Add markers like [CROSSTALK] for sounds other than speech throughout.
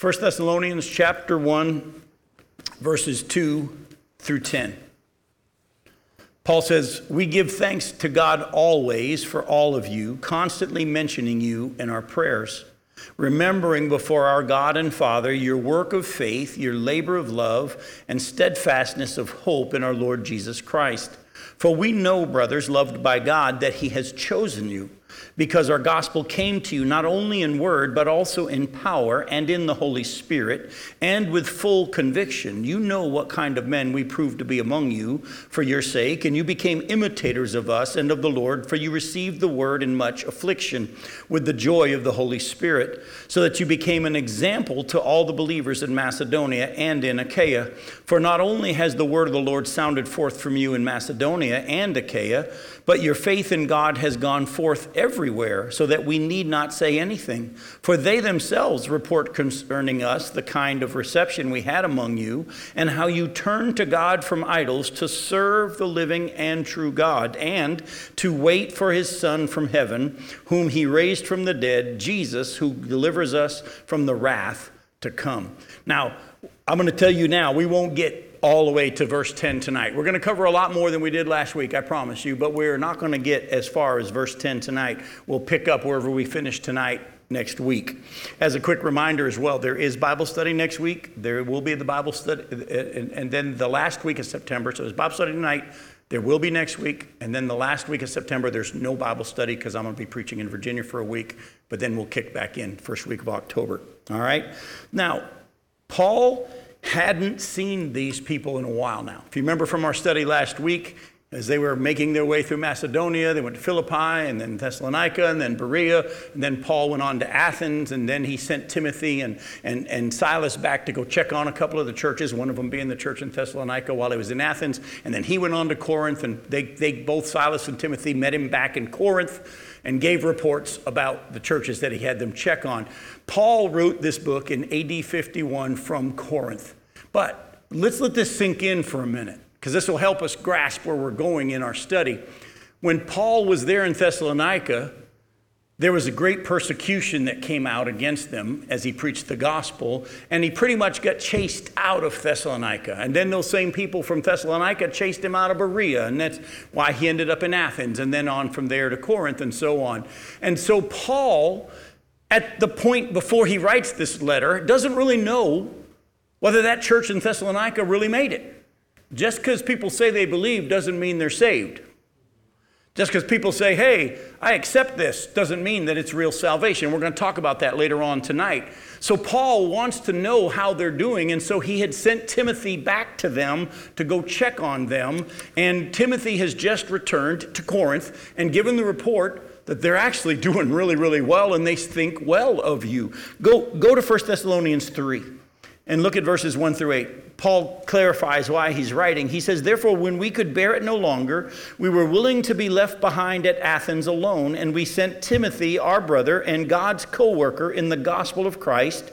1 Thessalonians chapter 1, verses 2 through 10. Paul says, We give thanks to God always for all of you, constantly mentioning you in our prayers, remembering before our God and Father your work of faith, your labor of love, and steadfastness of hope in our Lord Jesus Christ. For we know, brothers, loved by God, that He has chosen you because our gospel came to you not only in word, but also in power and in the Holy Spirit, and with full conviction. You know what kind of men we proved to be among you for your sake, and you became imitators of us and of the Lord, for you received the word in much affliction with the joy of the Holy Spirit, so that you became an example to all the believers in Macedonia and in Achaia. For not only has the word of the Lord sounded forth from you in Macedonia and Achaia, but your faith in God has gone forth everywhere, so that we need not say anything. For they themselves report concerning us the kind of reception we had among you, and how you turned to God from idols to serve the living and true God, and to wait for his Son from heaven, whom he raised from the dead, Jesus, who delivers us from the wrath to come. Now, I'm going to tell you now, we won't get all the way to verse 10 tonight. We're going to cover a lot more than we did last week, I promise you, but we're not going to get as far as verse 10 tonight. We'll pick up wherever we finish tonight next week. As a quick reminder as well, there is Bible study next week. There will be the Bible study, uh, uh, and, and then the last week of September. So there's Bible study tonight. There will be next week. And then the last week of September, there's no Bible study because I'm going to be preaching in Virginia for a week, but then we'll kick back in first week of October. All right? Now, Paul hadn't seen these people in a while now. If you remember from our study last week, as they were making their way through Macedonia, they went to Philippi and then Thessalonica and then Berea. And then Paul went on to Athens and then he sent Timothy and, and, and Silas back to go check on a couple of the churches, one of them being the church in Thessalonica while he was in Athens. And then he went on to Corinth and they, they both, Silas and Timothy, met him back in Corinth and gave reports about the churches that he had them check on. Paul wrote this book in AD 51 from Corinth. But let's let this sink in for a minute, because this will help us grasp where we're going in our study. When Paul was there in Thessalonica, there was a great persecution that came out against them as he preached the gospel, and he pretty much got chased out of Thessalonica. And then those same people from Thessalonica chased him out of Berea, and that's why he ended up in Athens, and then on from there to Corinth, and so on. And so, Paul, at the point before he writes this letter, doesn't really know whether that church in Thessalonica really made it. Just because people say they believe doesn't mean they're saved. Just because people say, hey, I accept this, doesn't mean that it's real salvation. We're going to talk about that later on tonight. So, Paul wants to know how they're doing, and so he had sent Timothy back to them to go check on them. And Timothy has just returned to Corinth and given the report that they're actually [LAUGHS] doing really, really well, and they think well of you. Go, go to 1 Thessalonians 3 and look at verses 1 through 8. Paul clarifies why he's writing. He says, Therefore, when we could bear it no longer, we were willing to be left behind at Athens alone, and we sent Timothy, our brother and God's co worker in the gospel of Christ,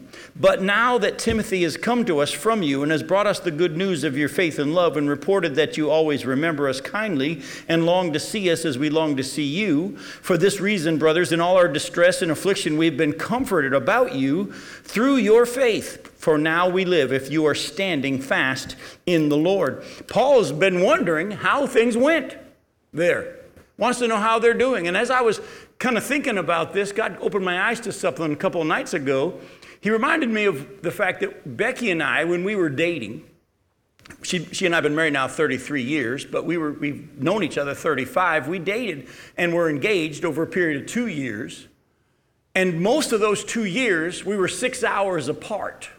But now that Timothy has come to us from you and has brought us the good news of your faith and love and reported that you always remember us kindly and long to see us as we long to see you, for this reason, brothers, in all our distress and affliction, we've been comforted about you through your faith. For now we live if you are standing fast in the Lord. Paul has been wondering how things went there. Wants to know how they're doing. And as I was kind of thinking about this, God opened my eyes to something a couple nights ago he reminded me of the fact that Becky and I, when we were dating, she, she and I have been married now 33 years, but we were, we've known each other 35. We dated and were engaged over a period of two years. And most of those two years, we were six hours apart.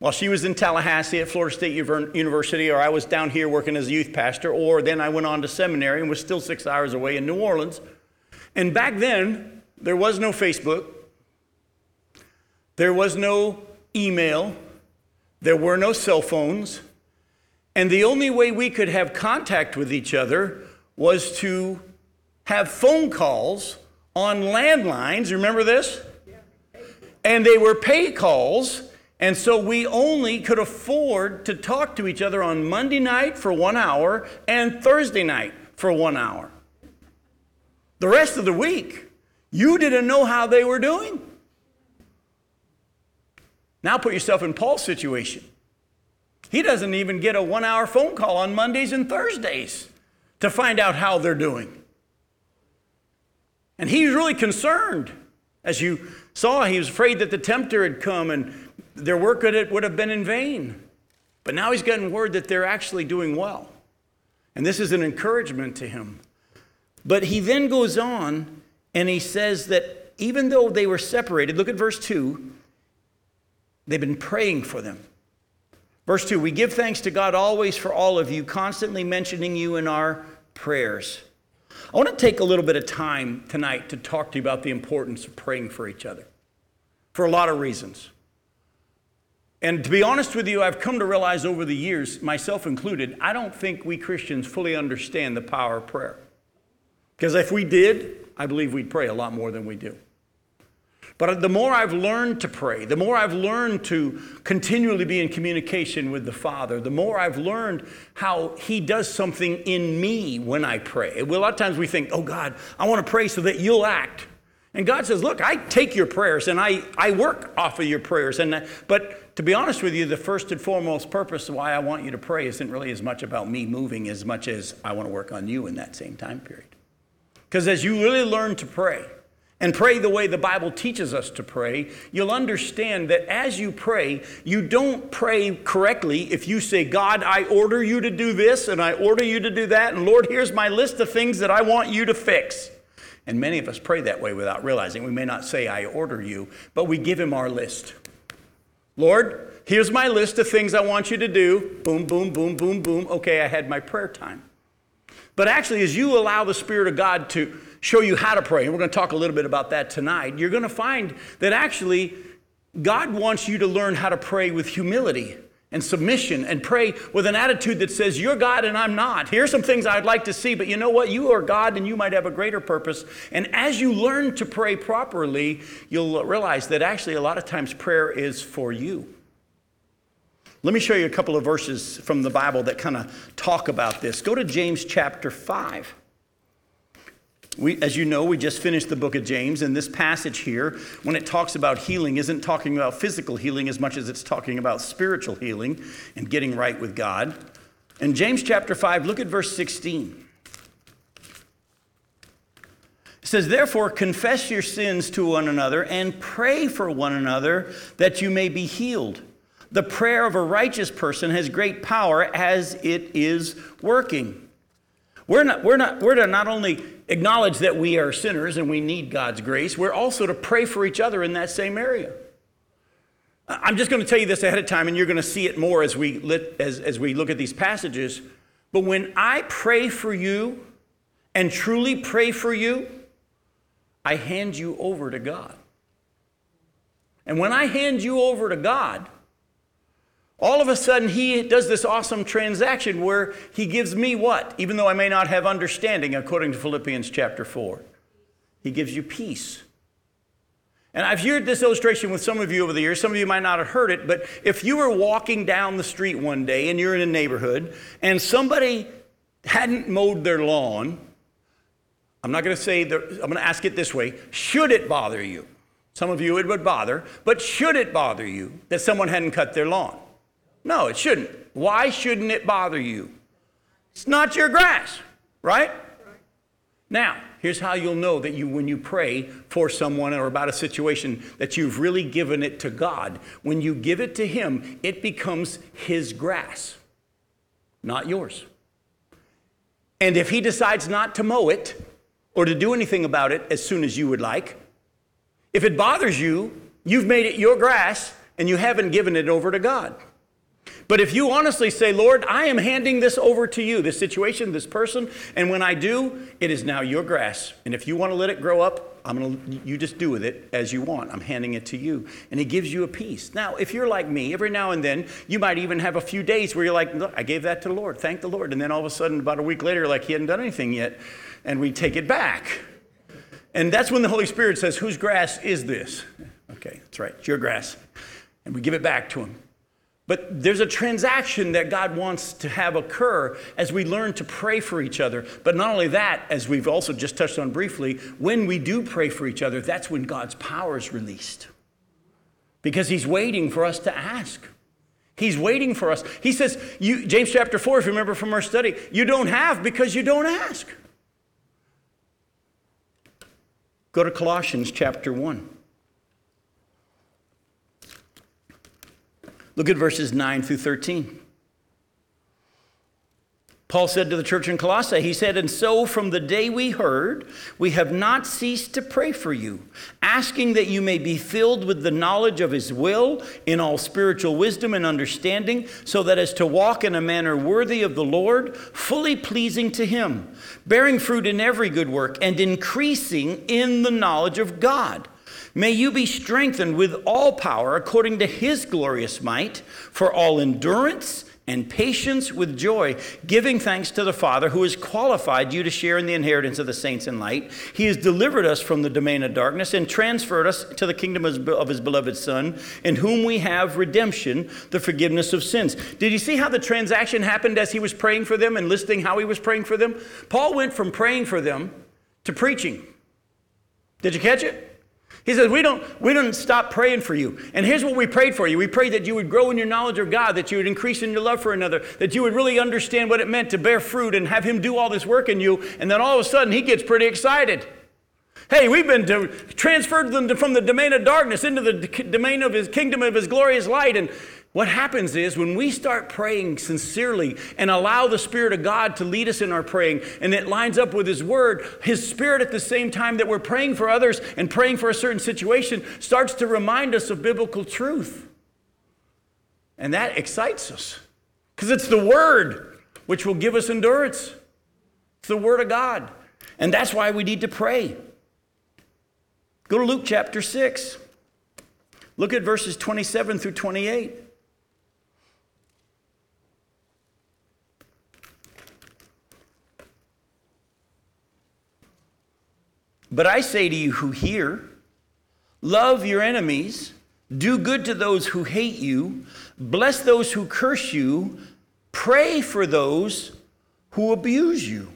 While she was in Tallahassee at Florida State University, or I was down here working as a youth pastor, or then I went on to seminary and was still six hours away in New Orleans. And back then, there was no Facebook, there was no email, there were no cell phones, And the only way we could have contact with each other was to have phone calls on landlines. Remember this? And they were pay calls. And so we only could afford to talk to each other on Monday night for one hour and Thursday night for one hour. The rest of the week, you didn't know how they were doing. Now put yourself in Paul's situation. He doesn't even get a one hour phone call on Mondays and Thursdays to find out how they're doing. And he's really concerned. As you saw, he was afraid that the tempter had come and their work at it would have been in vain. But now he's gotten word that they're actually doing well. And this is an encouragement to him. But he then goes on and he says that even though they were separated, look at verse 2, they've been praying for them. Verse 2 We give thanks to God always for all of you, constantly mentioning you in our prayers. I want to take a little bit of time tonight to talk to you about the importance of praying for each other for a lot of reasons. And to be honest with you, I've come to realize over the years, myself included, I don't think we Christians fully understand the power of prayer. Because if we did, I believe we'd pray a lot more than we do. But the more I've learned to pray, the more I've learned to continually be in communication with the Father, the more I've learned how He does something in me when I pray. A lot of times we think, oh God, I want to pray so that you'll act. And God says, look, I take your prayers and I, I work off of your prayers. And, but to be honest with you, the first and foremost purpose why I want you to pray isn't really as much about me moving as much as I want to work on you in that same time period. Because as you really learn to pray, and pray the way the Bible teaches us to pray, you'll understand that as you pray, you don't pray correctly if you say, God, I order you to do this and I order you to do that, and Lord, here's my list of things that I want you to fix. And many of us pray that way without realizing. We may not say, I order you, but we give him our list. Lord, here's my list of things I want you to do. Boom, boom, boom, boom, boom. Okay, I had my prayer time. But actually, as you allow the Spirit of God to show you how to pray. And we're going to talk a little bit about that tonight. You're going to find that actually God wants you to learn how to pray with humility and submission and pray with an attitude that says, You're God and I'm not. Here's some things I'd like to see, but you know what? You are God and you might have a greater purpose. And as you learn to pray properly, you'll realize that actually a lot of times prayer is for you. Let me show you a couple of verses from the Bible that kind of talk about this. Go to James chapter 5. We, as you know, we just finished the book of James, and this passage here, when it talks about healing, isn't talking about physical healing as much as it's talking about spiritual healing and getting right with God. In James chapter 5, look at verse 16. It says, Therefore, confess your sins to one another and pray for one another that you may be healed. The prayer of a righteous person has great power as it is working. We're, not, we're, not, we're to not only acknowledge that we are sinners and we need God's grace, we're also to pray for each other in that same area. I'm just going to tell you this ahead of time, and you're going to see it more as we, lit, as, as we look at these passages. But when I pray for you and truly pray for you, I hand you over to God. And when I hand you over to God, all of a sudden, he does this awesome transaction where he gives me what? Even though I may not have understanding, according to Philippians chapter 4. He gives you peace. And I've heard this illustration with some of you over the years. Some of you might not have heard it, but if you were walking down the street one day and you're in a neighborhood and somebody hadn't mowed their lawn, I'm not going to say, I'm going to ask it this way should it bother you? Some of you it would bother, but should it bother you that someone hadn't cut their lawn? No, it shouldn't. Why shouldn't it bother you? It's not your grass, right? Now, here's how you'll know that you, when you pray for someone or about a situation, that you've really given it to God. When you give it to Him, it becomes His grass, not yours. And if He decides not to mow it or to do anything about it as soon as you would like, if it bothers you, you've made it your grass and you haven't given it over to God. But if you honestly say, Lord, I am handing this over to you, this situation, this person, and when I do, it is now your grass. And if you want to let it grow up, I'm to, you just do with it as you want. I'm handing it to you. And it gives you a peace. Now, if you're like me, every now and then, you might even have a few days where you're like, look, I gave that to the Lord. Thank the Lord. And then all of a sudden, about a week later, like, he hadn't done anything yet. And we take it back. And that's when the Holy Spirit says, whose grass is this? Okay, that's right. It's your grass. And we give it back to him. But there's a transaction that God wants to have occur as we learn to pray for each other. But not only that, as we've also just touched on briefly, when we do pray for each other, that's when God's power is released. Because He's waiting for us to ask. He's waiting for us. He says, you, James chapter 4, if you remember from our study, you don't have because you don't ask. Go to Colossians chapter 1. Look at verses 9 through 13. Paul said to the church in Colossae, he said, And so from the day we heard, we have not ceased to pray for you, asking that you may be filled with the knowledge of his will in all spiritual wisdom and understanding, so that as to walk in a manner worthy of the Lord, fully pleasing to him, bearing fruit in every good work, and increasing in the knowledge of God May you be strengthened with all power according to his glorious might for all endurance and patience with joy, giving thanks to the Father who has qualified you to share in the inheritance of the saints in light. He has delivered us from the domain of darkness and transferred us to the kingdom of his beloved Son, in whom we have redemption, the forgiveness of sins. Did you see how the transaction happened as he was praying for them and listing how he was praying for them? Paul went from praying for them to preaching. Did you catch it? He says, we don't, we don't stop praying for you. And here's what we prayed for you. We prayed that you would grow in your knowledge of God, that you would increase in your love for another, that you would really understand what it meant to bear fruit and have Him do all this work in you. And then all of a sudden, He gets pretty excited. Hey, we've been to, transferred them to, from the domain of darkness into the domain of His kingdom of His glorious light. And what happens is when we start praying sincerely and allow the Spirit of God to lead us in our praying, and it lines up with His Word, His Spirit at the same time that we're praying for others and praying for a certain situation starts to remind us of biblical truth. And that excites us because it's the Word which will give us endurance. It's the Word of God. And that's why we need to pray. Go to Luke chapter 6. Look at verses 27 through 28. But I say to you who hear, love your enemies, do good to those who hate you, bless those who curse you, pray for those who abuse you.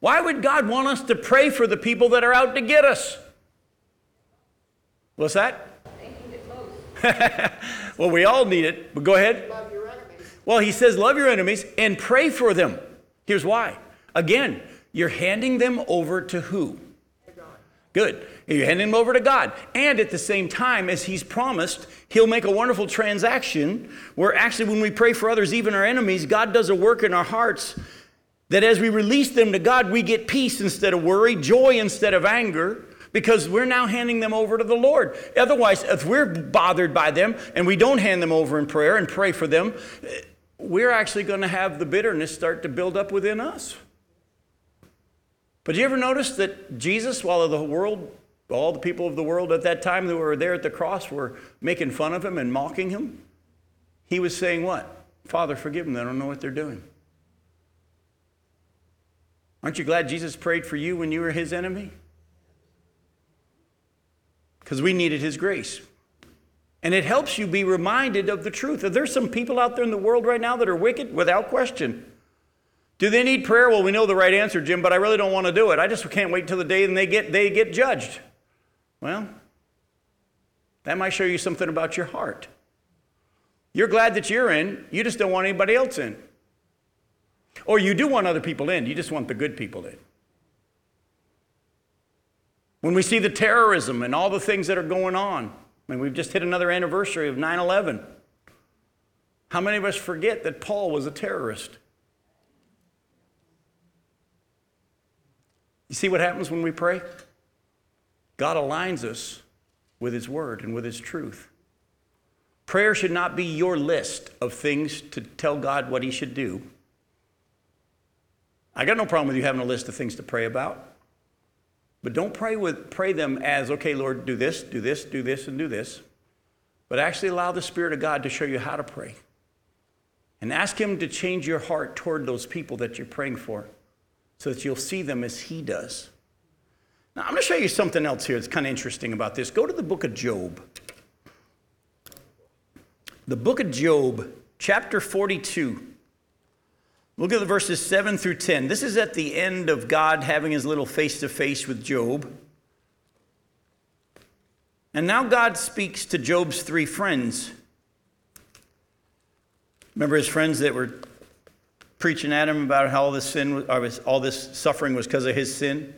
Why would God want us to pray for the people that are out to get us? What's that? [LAUGHS] well, we all need it, but go ahead. Well, he says, love your enemies and pray for them. Here's why. Again, you're handing them over to who? Good. You're handing them over to God. And at the same time, as He's promised, He'll make a wonderful transaction where actually, when we pray for others, even our enemies, God does a work in our hearts that as we release them to God, we get peace instead of worry, joy instead of anger, because we're now handing them over to the Lord. Otherwise, if we're bothered by them and we don't hand them over in prayer and pray for them, eh, we're actually going to have the bitterness start to build up within us. But do you ever notice that Jesus, while the world, all the people of the world at that time that were there at the cross were making fun of him and mocking him, he was saying what? Father, forgive them. They don't know what they're doing. Aren't you glad Jesus prayed for you when you were his enemy? Because we needed his grace. And it helps you be reminded of the truth. There's some people out there in the world right now that are wicked, without question, do they need prayer? Well, we know the right answer, Jim, but I really don't want to do it. I just can't wait until the day and they get, they get judged. Well, that might show you something about your heart. You're glad that you're in, you just don't want anybody else in. Or you do want other people in, you just want the good people in. When we see the terrorism and all the things that are going on, I mean, we've just hit another anniversary of 9 11. How many of us forget that Paul was a terrorist? You see what happens when we pray? God aligns us with His Word and with His truth. Prayer should not be your list of things to tell God what He should do. I got no problem with you having a list of things to pray about. But don't pray, with, pray them as, okay, Lord, do this, do this, do this, and do this. But actually allow the Spirit of God to show you how to pray. And ask Him to change your heart toward those people that you're praying for so that you'll see them as He does. Now, I'm going to show you something else here that's kind of interesting about this. Go to the book of Job. The book of Job, chapter 42. Look at the verses 7 through 10. This is at the end of God having his little face to face with Job. And now God speaks to Job's three friends. Remember his friends that were preaching at him about how all this sin, all this suffering was because of his sin?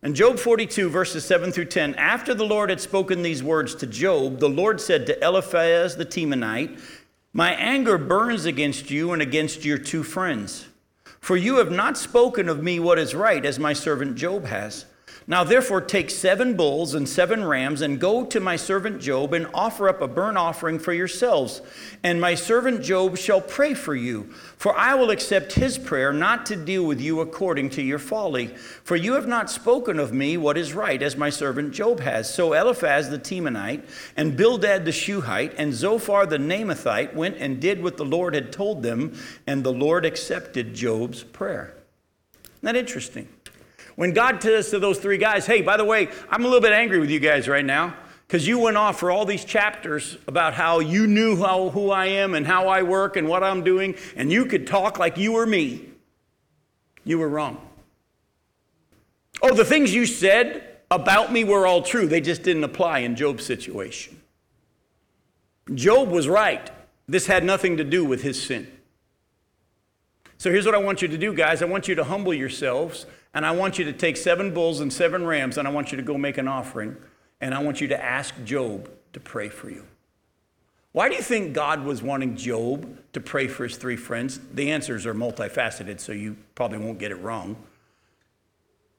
In Job 42, verses 7 through 10, after the Lord had spoken these words to Job, the Lord said to Eliphaz the Temanite, My anger burns against you and against your two friends, for you have not spoken of me what is right, as my servant Job has. Now, therefore, take seven bulls and seven rams, and go to my servant Job, and offer up a burnt offering for yourselves. And my servant Job shall pray for you. For I will accept his prayer, not to deal with you according to your folly. For you have not spoken of me what is right, as my servant Job has. So Eliphaz the Temanite, and Bildad the Shuhite, and Zophar the Naamathite went and did what the Lord had told them, and the Lord accepted Job's prayer. Isn't that interesting? When God says to those three guys, hey, by the way, I'm a little bit angry with you guys right now because you went off for all these chapters about how you knew how, who I am and how I work and what I'm doing, and you could talk like you were me. You were wrong. Oh, the things you said about me were all true, they just didn't apply in Job's situation. Job was right. This had nothing to do with his sin. So here's what I want you to do, guys. I want you to humble yourselves and I want you to take seven bulls and seven rams, and I want you to go make an offering, and I want you to ask Job to pray for you. Why do you think God was wanting Job to pray for his three friends? The answers are multifaceted, so you probably won't get it wrong.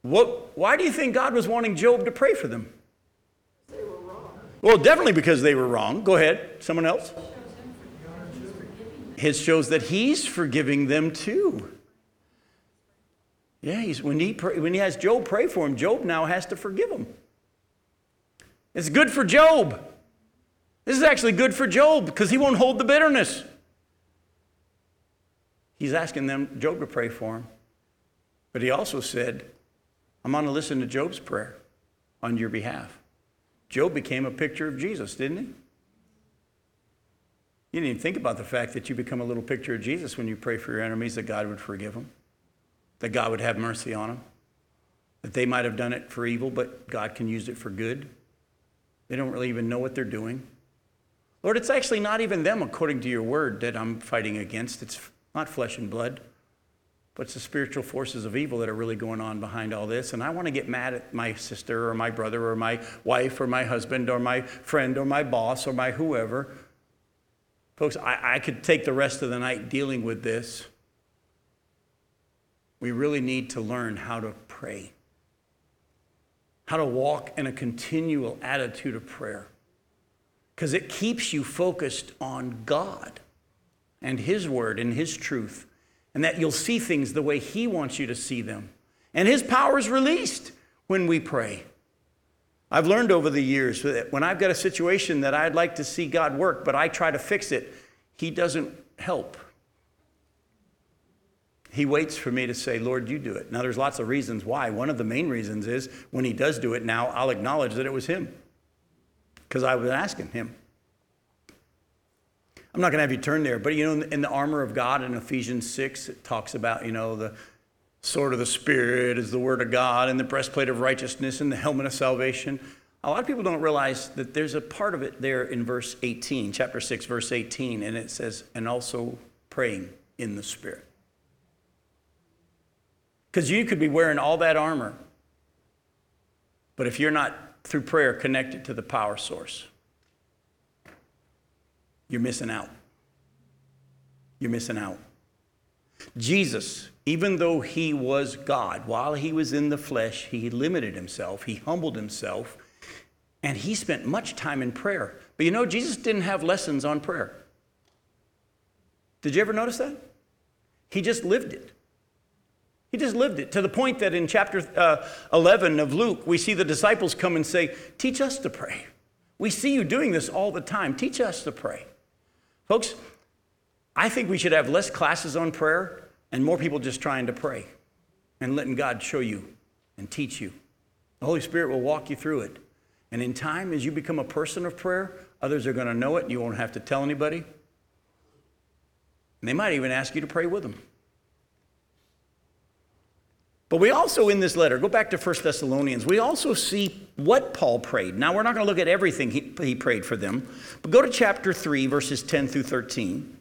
What, why do you think God was wanting Job to pray for them? They were wrong. Well, definitely because they were wrong. Go ahead. Someone else? His shows that he's forgiving them too. Yeah, he's, when, he pray, when he has Job pray for him, Job now has to forgive him. It's good for Job. This is actually good for Job because he won't hold the bitterness. He's asking them, Job to pray for him. But he also said, I'm going to listen to Job's prayer on your behalf. Job became a picture of Jesus, didn't he? You didn't even think about the fact that you become a little picture of Jesus when you pray for your enemies that God would forgive them that God would have mercy on them, that they might have done it for evil, but God can use it for good. They don't really even know what they're doing. Lord, it's actually not even them, according to your word, that I'm fighting against. It's not flesh and blood, but it's the spiritual forces of evil that are really going on behind all this. And I want to get mad at my sister or my brother or my wife or my husband or my friend or my boss or my whoever. Folks, I, I could take the rest of the night dealing with this we really need to learn how to pray, how to walk in a continual attitude of prayer, because it keeps you focused on God and His Word and His truth, and that you'll see things the way He wants you to see them. And His power is released when we pray. I've learned over the years that when I've got a situation that I'd like to see God work, but I try to fix it, He doesn't help. He waits for me to say, Lord, you do it. Now, there's lots of reasons why. One of the main reasons is when he does do it now, I'll acknowledge that it was him because I was asking him. I'm not going to have you turn there, but you know, in the armor of God in Ephesians 6, it talks about, you know, the sword of the Spirit is the word of God, and the breastplate of righteousness, and the helmet of salvation. A lot of people don't realize that there's a part of it there in verse 18, chapter 6, verse 18, and it says, and also praying in the Spirit. Because you could be wearing all that armor, but if you're not through prayer connected to the power source, you're missing out. You're missing out. Jesus, even though he was God, while he was in the flesh, he limited himself, he humbled himself, and he spent much time in prayer. But you know, Jesus didn't have lessons on prayer. Did you ever notice that? He just lived it. He just lived it to the point that in chapter uh, 11 of Luke, we see the disciples come and say, Teach us to pray. We see you doing this all the time. Teach us to pray. Folks, I think we should have less classes on prayer and more people just trying to pray and letting God show you and teach you. The Holy Spirit will walk you through it. And in time, as you become a person of prayer, others are going to know it and you won't have to tell anybody. And they might even ask you to pray with them. But we also, in this letter, go back to 1 Thessalonians, we also see what Paul prayed. Now, we're not going to look at everything he, he prayed for them, but go to chapter 3, verses 10 through 13.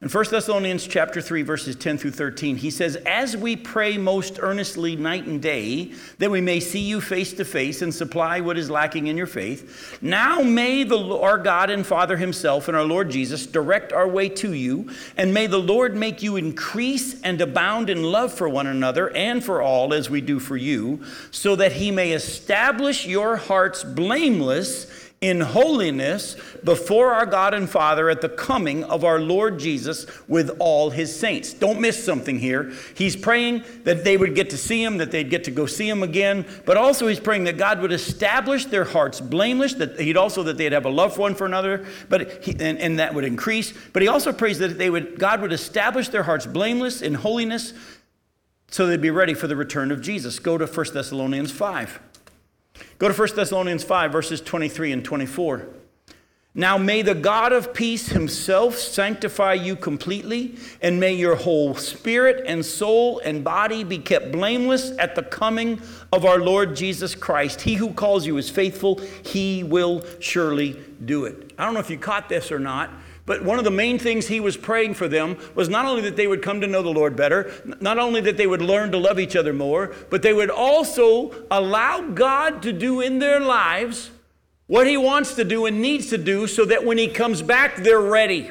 In 1 Thessalonians chapter 3 verses 10 through 13, he says, "As we pray most earnestly night and day, that we may see you face to face and supply what is lacking in your faith, now may the our God and Father himself and our Lord Jesus direct our way to you, and may the Lord make you increase and abound in love for one another and for all as we do for you, so that he may establish your hearts blameless in holiness before our God and Father at the coming of our Lord Jesus with all his saints. Don't miss something here. He's praying that they would get to see him, that they'd get to go see him again, but also he's praying that God would establish their hearts blameless, that he'd also that they'd have a love for one for another, but he, and, and that would increase. But he also prays that they would God would establish their hearts blameless in holiness so they'd be ready for the return of Jesus. Go to 1 Thessalonians 5. Go to 1 Thessalonians 5, verses 23 and 24. Now may the God of peace himself sanctify you completely, and may your whole spirit and soul and body be kept blameless at the coming of our Lord Jesus Christ. He who calls you is faithful, he will surely do it. I don't know if you caught this or not, but one of the main things he was praying for them was not only that they would come to know the Lord better, not only that they would learn to love each other more, but they would also allow God to do in their lives what he wants to do and needs to do so that when he comes back, they're ready.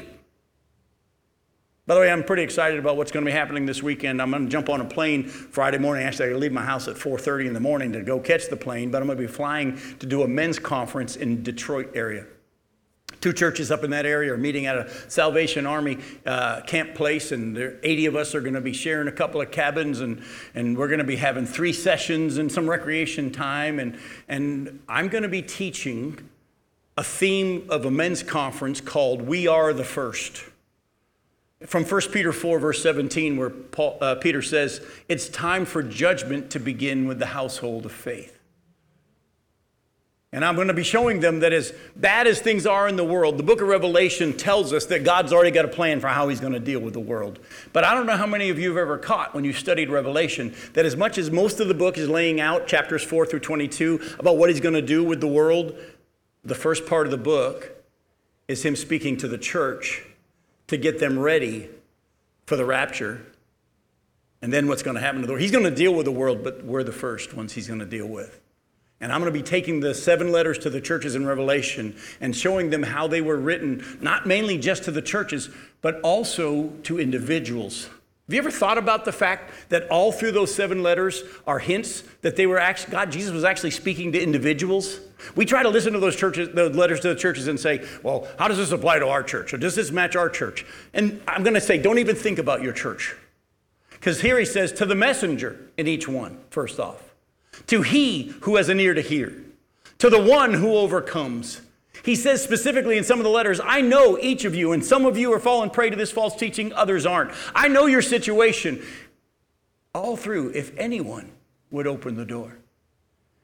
By the way, I'm pretty excited about what's going to be happening this weekend. I'm going to jump on a plane Friday morning. Actually, I leave my house at 4:30 in the morning to go catch the plane, but I'm going to be flying to do a men's conference in Detroit area. Two churches up in that area are meeting at a Salvation Army uh, camp place, and there, 80 of us are going to be sharing a couple of cabins, and, and we're going to be having three sessions and some recreation time. And, and I'm going to be teaching a theme of a men's conference called We Are the First. From 1 Peter 4, verse 17, where Paul, uh, Peter says, It's time for judgment to begin with the household of faith. And I'm going to be showing them that as bad as things are in the world, the book of Revelation tells us that God's already got a plan for how he's going to deal with the world. But I don't know how many of you have ever caught when you studied Revelation that as much as most of the book is laying out, chapters 4 through 22, about what he's going to do with the world, the first part of the book is him speaking to the church to get them ready for the rapture. And then what's going to happen to the world. He's going to deal with the world, but we're the first ones he's going to deal with. And I'm going to be taking the seven letters to the churches in Revelation and showing them how they were written, not mainly just to the churches, but also to individuals. Have you ever thought about the fact that all through those seven letters are hints that they were actually, God, Jesus was actually speaking to individuals? We try to listen to those churches, those letters to the churches and say, well, how does this apply to our church? Or does this match our church? And I'm going to say, don't even think about your church. Because here he says, to the messenger in each one, first off to he who has an ear to hear, to the one who overcomes. He says specifically in some of the letters, I know each of you, and some of you are falling prey to this false teaching, others aren't. I know your situation. All through, if anyone would open the door.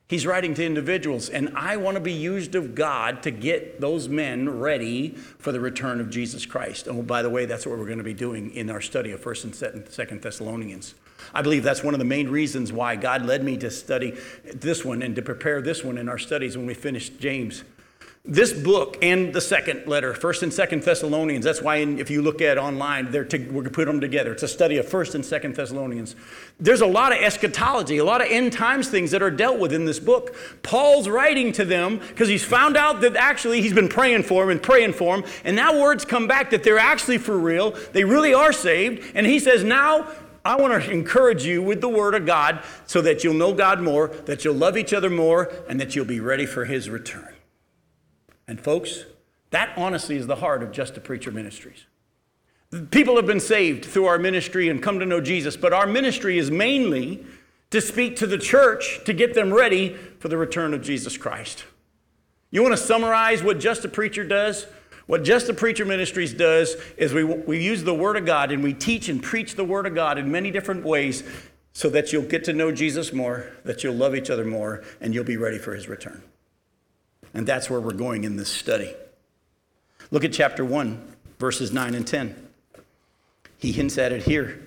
He's writing to individuals, and I want to be used of God to get those men ready for the return of Jesus Christ. Oh, by the way, that's what we're going to be doing in our study of 1st and 2nd Thessalonians. I believe that's one of the main reasons why God led me to study this one and to prepare this one in our studies when we finished James. This book and the second letter, First and Second Thessalonians. That's why, if you look at online, they're to, we're going to put them together. It's a study of First and Second Thessalonians. There's a lot of eschatology, a lot of end times things that are dealt with in this book. Paul's writing to them because he's found out that actually he's been praying for them and praying for them, and now words come back that they're actually for real. They really are saved, and he says now I want to encourage you with the Word of God so that you'll know God more, that you'll love each other more, and that you'll be ready for His return. And, folks, that honestly is the heart of Just a Preacher Ministries. People have been saved through our ministry and come to know Jesus, but our ministry is mainly to speak to the church to get them ready for the return of Jesus Christ. You want to summarize what Just a Preacher does? What Just the Preacher Ministries does is we, we use the Word of God and we teach and preach the Word of God in many different ways so that you'll get to know Jesus more, that you'll love each other more, and you'll be ready for His return. And that's where we're going in this study. Look at chapter 1, verses 9 and 10. He hints at it here.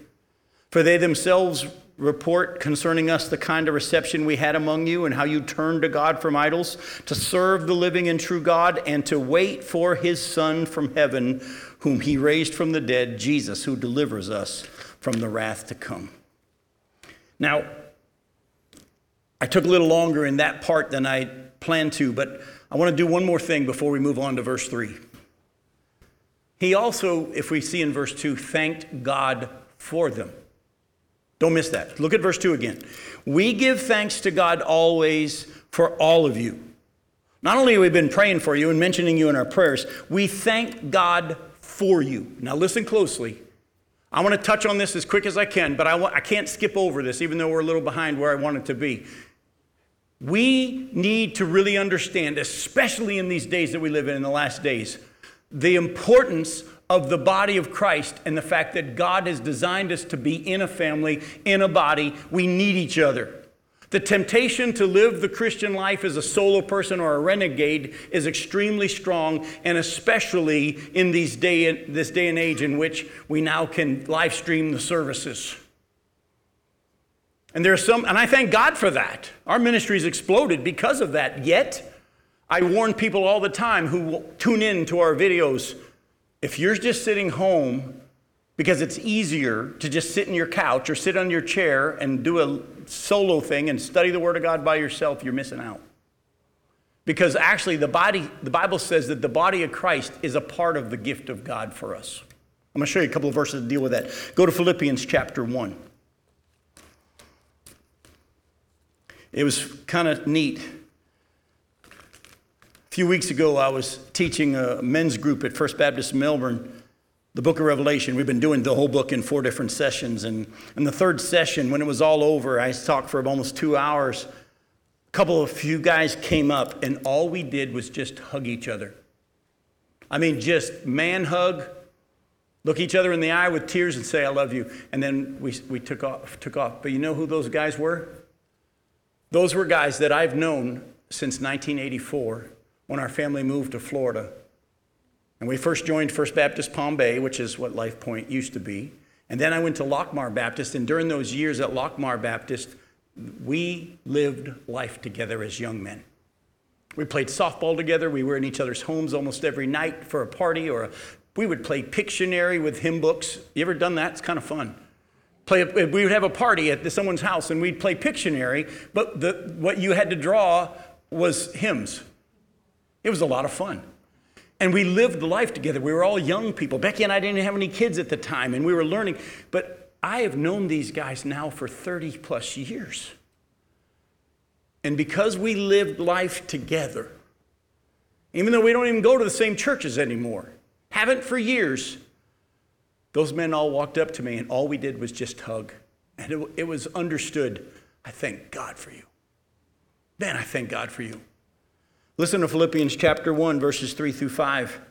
For they themselves report concerning us the kind of reception we had among you and how you turned to God from idols to serve the living and true God and to wait for his Son from heaven, whom he raised from the dead, Jesus, who delivers us from the wrath to come. Now, I took a little longer in that part than I planned to, but I want to do one more thing before we move on to verse 3. He also, if we see in verse 2, thanked God for them. Don't miss that. Look at verse 2 again. We give thanks to God always for all of you. Not only have we been praying for you and mentioning you in our prayers, we thank God for you. Now, listen closely. I want to touch on this as quick as I can, but I, I can't skip over this, even though we're a little behind where I want it to be. We need to really understand, especially in these days that we live in, in the last days, the importance of the body of Christ and the fact that God has designed us to be in a family, in a body. We need each other. The temptation to live the Christian life as a solo person or a renegade is extremely strong, and especially in these day, this day and age in which we now can live stream the services. And there's some, and I thank God for that. Our ministry's exploded because of that. Yet, I warn people all the time who tune in to our videos if you're just sitting home because it's easier to just sit in your couch or sit on your chair and do a solo thing and study the Word of God by yourself, you're missing out. Because actually, the body, the Bible says that the body of Christ is a part of the gift of God for us. I'm going to show you a couple of verses to deal with that. Go to Philippians chapter 1. It was kind of neat few weeks ago, I was teaching a men's group at First Baptist Melbourne, the book of Revelation. We've been doing the whole book in four different sessions. And in the third session, when it was all over, I talked for almost two hours. A couple of few guys came up, and all we did was just hug each other. I mean, just man hug, look each other in the eye with tears and say, I love you. And then we, we took, off, took off. But you know who those guys were? Those were guys that I've known since 1984 when our family moved to Florida. And we first joined First Baptist Palm Bay, which is what Life Point used to be. And then I went to Lockmar Baptist. And during those years at Lockmar Baptist, we lived life together as young men. We played softball together. We were in each other's homes almost every night for a party, or a, we would play Pictionary with hymn books. You ever done that? It's kind of fun. Play, we would have a party at someone's house, and we'd play Pictionary, but the, what you had to draw was hymns. It was a lot of fun. And we lived life together. We were all young people. Becky and I didn't have any kids at the time, and we were learning. But I have known these guys now for 30 plus years. And because we lived life together, even though we don't even go to the same churches anymore, haven't for years, those men all walked up to me, and all we did was just hug. And it, it was understood I thank God for you. Man, I thank God for you. Listen to Philippians chapter 1, verses 3 through 5.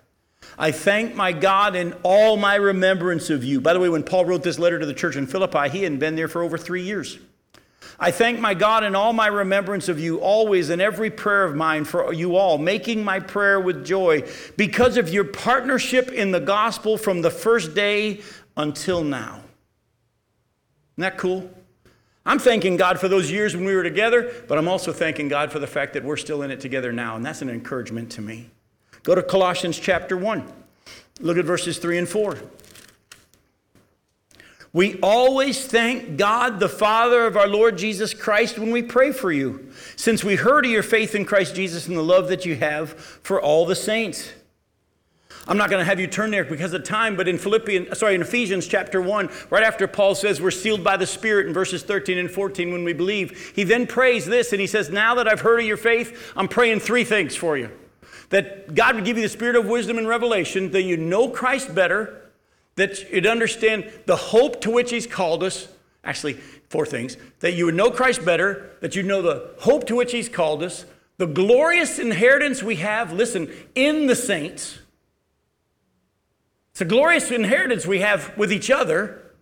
I thank my God in all my remembrance of you. By the way, when Paul wrote this letter to the church in Philippi, he hadn't been there for over three years. I thank my God in all my remembrance of you, always in every prayer of mine for you all, making my prayer with joy because of your partnership in the gospel from the first day until now. Isn't that cool? I'm thanking God for those years when we were together, but I'm also thanking God for the fact that we're still in it together now, and that's an encouragement to me. Go to Colossians chapter 1. Look at verses 3 and 4. We always thank God, the Father of our Lord Jesus Christ, when we pray for you, since we heard of your faith in Christ Jesus and the love that you have for all the saints. I'm not going to have you turn there because of time, but in Philippians, sorry, in Ephesians chapter 1, right after Paul says we're sealed by the Spirit in verses 13 and 14 when we believe, he then prays this and he says, Now that I've heard of your faith, I'm praying three things for you. That God would give you the spirit of wisdom and revelation, that you know Christ better, that you'd understand the hope to which He's called us. Actually, four things that you would know Christ better, that you know the hope to which He's called us, the glorious inheritance we have, listen, in the saints. It's a glorious inheritance we have with each other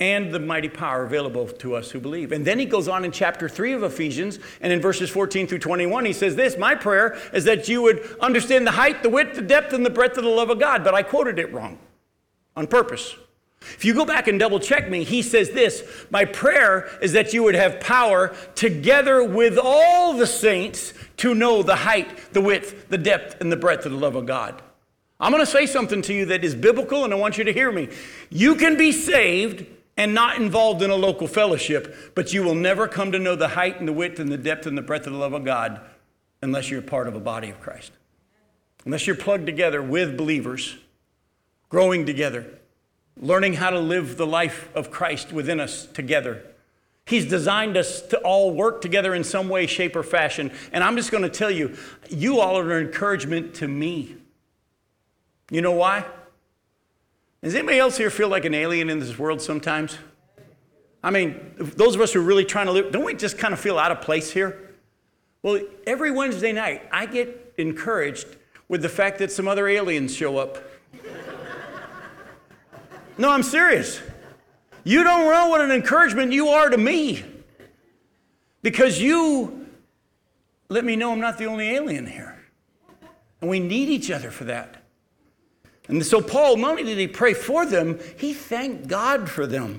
and the mighty power available to us who believe. And then he goes on in chapter 3 of Ephesians, and in verses 14 through 21, he says this My prayer is that you would understand the height, the width, the depth, and the breadth of the love of God. But I quoted it wrong on purpose. If you go back and double check me, he says this My prayer is that you would have power together with all the saints to know the height, the width, the depth, and the breadth of the love of God. I'm going to say something to you that is biblical, and I want you to hear me. You can be saved and not involved in a local fellowship, but you will never come to know the height and the width and the depth and the breadth of the love of God unless you're part of a body of Christ. Unless you're plugged together with believers, growing together, learning how to live the life of Christ within us together. He's designed us to all work together in some way, shape, or fashion. And I'm just going to tell you, you all are an encouragement to me. You know why? Does anybody else here feel like an alien in this world sometimes? I mean, those of us who are really trying to live, don't we just kind of feel out of place here? Well, every Wednesday night, I get encouraged with the fact that some other aliens show up. no, I'm serious. You don't know what an encouragement you are to me because you let me know I'm not the only alien here. And we need each other for that. And so, Paul, not only did he pray for them, he thanked God for them.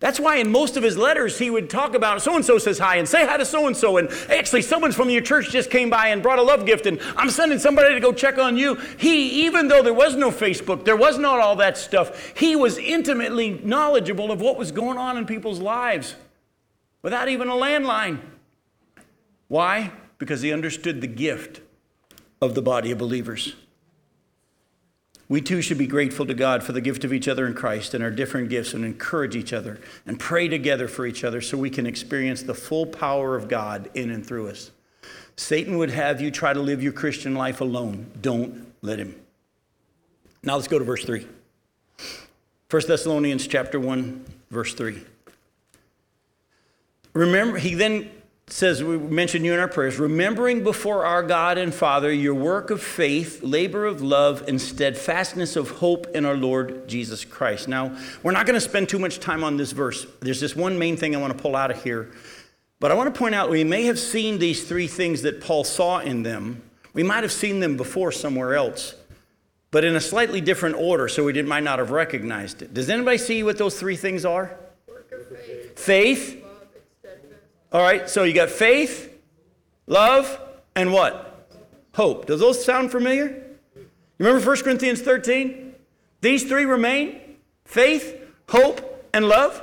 That's why in most of his letters he would talk about so and so says hi and say hi to so and so. And actually, someone from your church just came by and brought a love gift, and I'm sending somebody to go check on you. He, even though there was no Facebook, there was not all that stuff, he was intimately knowledgeable of what was going on in people's lives without even a landline. Why? Because he understood the gift of the body of believers. We too should be grateful to God for the gift of each other in Christ and our different gifts and encourage each other and pray together for each other so we can experience the full power of God in and through us. Satan would have you try to live your Christian life alone. Don't let him. Now let's go to verse 3. 1 Thessalonians chapter 1 verse 3. Remember he then says, we mentioned you in our prayers, remembering before our God and Father your work of faith, labor of love, and steadfastness of hope in our Lord Jesus Christ. Now, we're not going to spend too much time on this verse. There's this one main thing I want to pull out of here. But I want to point out we may have seen these three things that Paul saw in them. We might have seen them before somewhere else, but in a slightly different order, so we did, might not have recognized it. Does anybody see what those three things are? faith. Faith all right, so you got faith, love, and what? Hope. Does those sound familiar? You remember 1 Corinthians 13? These three remain faith, hope, and love.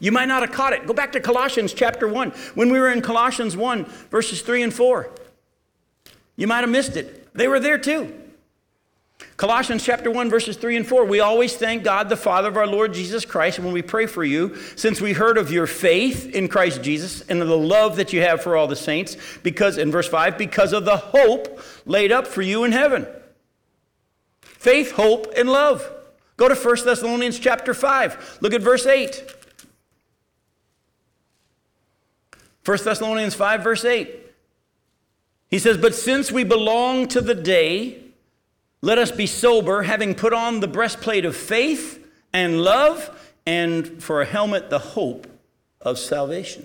You might not have caught it. Go back to Colossians chapter 1. When we were in Colossians 1, verses 3 and 4, you might have missed it. They were there too. Colossians chapter 1 verses 3 and 4 we always thank God the Father of our Lord Jesus Christ when we pray for you since we heard of your faith in Christ Jesus and of the love that you have for all the saints because in verse 5 because of the hope laid up for you in heaven. Faith, hope and love. Go to 1 Thessalonians chapter 5. Look at verse 8. 1 Thessalonians 5 verse 8. He says, "But since we belong to the day let us be sober, having put on the breastplate of faith and love, and for a helmet, the hope of salvation.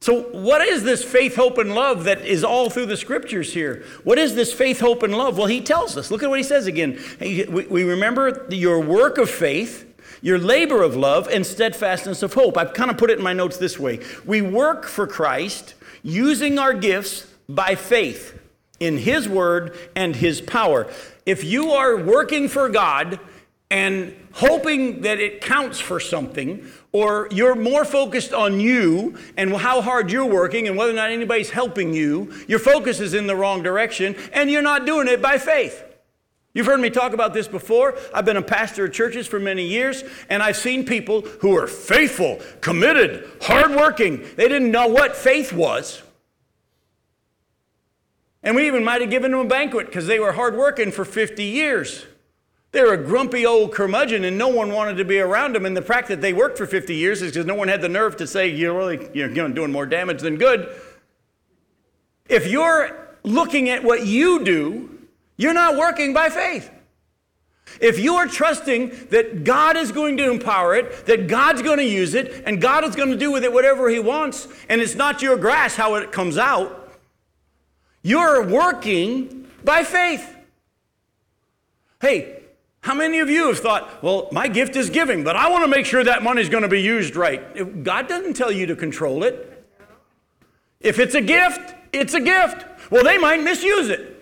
So, what is this faith, hope, and love that is all through the scriptures here? What is this faith, hope, and love? Well, he tells us. Look at what he says again. We remember your work of faith, your labor of love, and steadfastness of hope. I've kind of put it in my notes this way We work for Christ using our gifts by faith in His Word and His power. If you are working for God and hoping that it counts for something, or you're more focused on you and how hard you're working and whether or not anybody's helping you, your focus is in the wrong direction and you're not doing it by faith. You've heard me talk about this before. I've been a pastor of churches for many years, and I've seen people who are faithful, committed, hardworking. They didn't know what faith was. And we even might have given them a banquet because they were hard working for 50 years. They were a grumpy old curmudgeon, and no one wanted to be around them. And the fact that they worked for 50 years is because no one had the nerve to say, You're really you're doing more damage than good. If you're looking at what you do, you're not working by faith. If you are trusting that God is going to empower it, that God's going to use it, and God is going to do with it whatever He wants, and it's not your grass how it comes out, you're working by faith. Hey, how many of you have thought, well, my gift is giving, but I want to make sure that money's going to be used right? God doesn't tell you to control it. If it's a gift, it's a gift. Well, they might misuse it.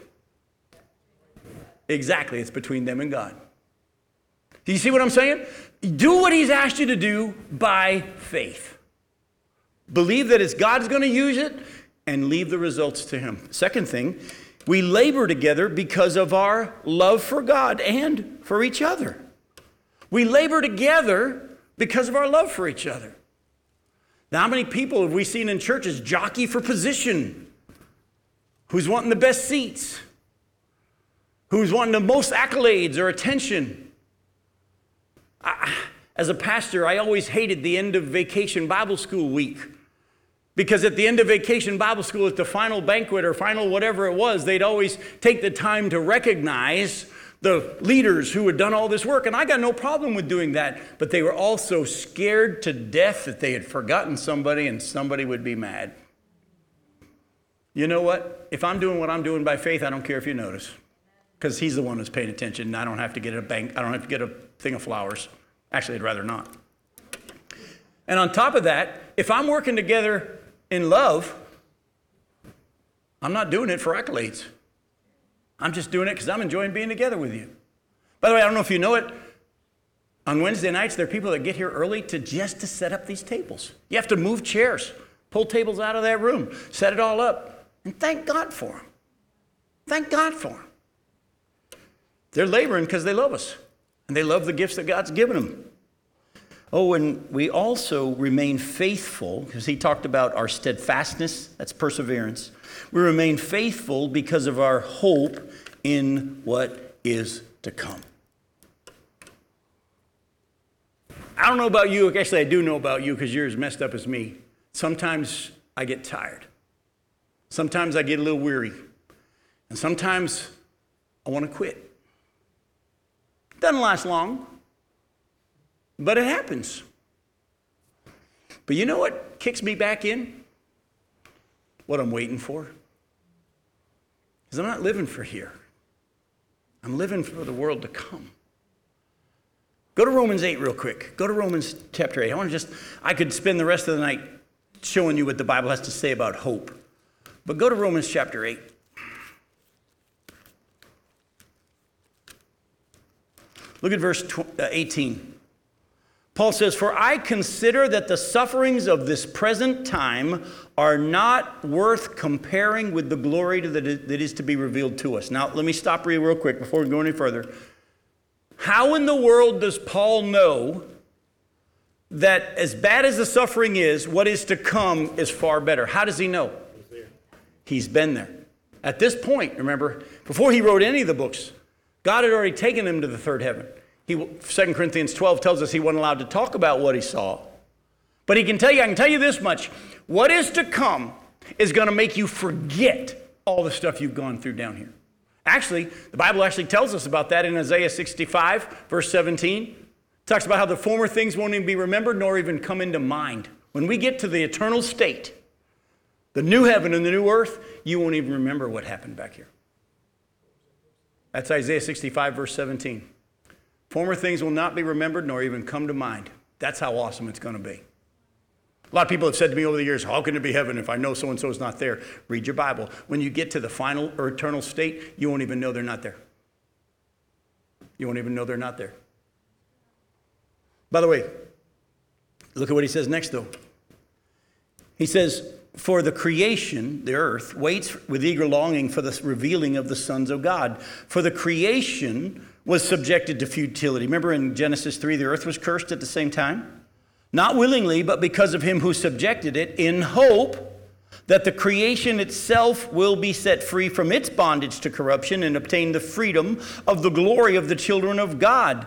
Exactly, it's between them and God. Do you see what I'm saying? Do what He's asked you to do by faith. Believe that it's God's going to use it and leave the results to Him. Second thing, we labor together because of our love for God and for each other. We labor together because of our love for each other. Now, how many people have we seen in churches jockey for position? Who's wanting the best seats? who's wanting the most accolades or attention. I, as a pastor, I always hated the end of vacation Bible school week. Because at the end of vacation Bible school, at the final banquet or final whatever it was, they'd always take the time to recognize the leaders who had done all this work. And I got no problem with doing that. But they were also scared to death that they had forgotten somebody and somebody would be mad. You know what? If I'm doing what I'm doing by faith, I don't care if you notice because he's the one who's paying attention. And I don't have to get a bank. I don't have to get a thing of flowers. Actually, I'd rather not. And on top of that, if I'm working together in love, I'm not doing it for accolades. I'm just doing it because I'm enjoying being together with you. By the way, I don't know if you know it. On Wednesday nights, there are people that get here early to just to set up these tables. You have to move chairs, pull tables out of that room, set it all up, and thank God for them. Thank God for them. They're laboring because they love us and they love the gifts that God's given them. Oh, and we also remain faithful, because he talked about our steadfastness, that's perseverance. We remain faithful because of our hope in what is to come. I don't know about you, actually, I do know about you because you're as messed up as me. Sometimes I get tired. Sometimes I get a little weary. And sometimes I want to quit. Doesn't last long, but it happens. But you know what kicks me back in? What I'm waiting for? Because I'm not living for here. I'm living for the world to come. Go to Romans 8 real quick. Go to Romans chapter 8. I want to just, I could spend the rest of the night showing you what the Bible has to say about hope. But go to Romans chapter 8. Look at verse uh, 18. Paul says, For I consider that the sufferings of this present time are not worth comparing with the glory that is to be revealed to us. Now, let me stop real, real quick before we go any further. How in the world does Paul know that as bad as the suffering is, what is to come is far better? How does he know? He's been there. At this point, remember, before he wrote any of the books, God had already taken him to the third heaven. He, 2 Corinthians 12 tells us he wasn't allowed to talk about what he saw. But he can tell you, I can tell you this much what is to come is going to make you forget all the stuff you've gone through down here. Actually, the Bible actually tells us about that in Isaiah 65, verse 17. It talks about how the former things won't even be remembered nor even come into mind. When we get to the eternal state, the new heaven and the new earth, you won't even remember what happened back here. That's Isaiah 65, verse 17. Former things will not be remembered nor even come to mind. That's how awesome it's going to be. A lot of people have said to me over the years, How can it be heaven if I know so and so is not there? Read your Bible. When you get to the final or eternal state, you won't even know they're not there. You won't even know they're not there. By the way, look at what he says next, though. He says, for the creation, the earth, waits with eager longing for the revealing of the sons of God. For the creation was subjected to futility. Remember in Genesis 3, the earth was cursed at the same time? Not willingly, but because of him who subjected it, in hope that the creation itself will be set free from its bondage to corruption and obtain the freedom of the glory of the children of God.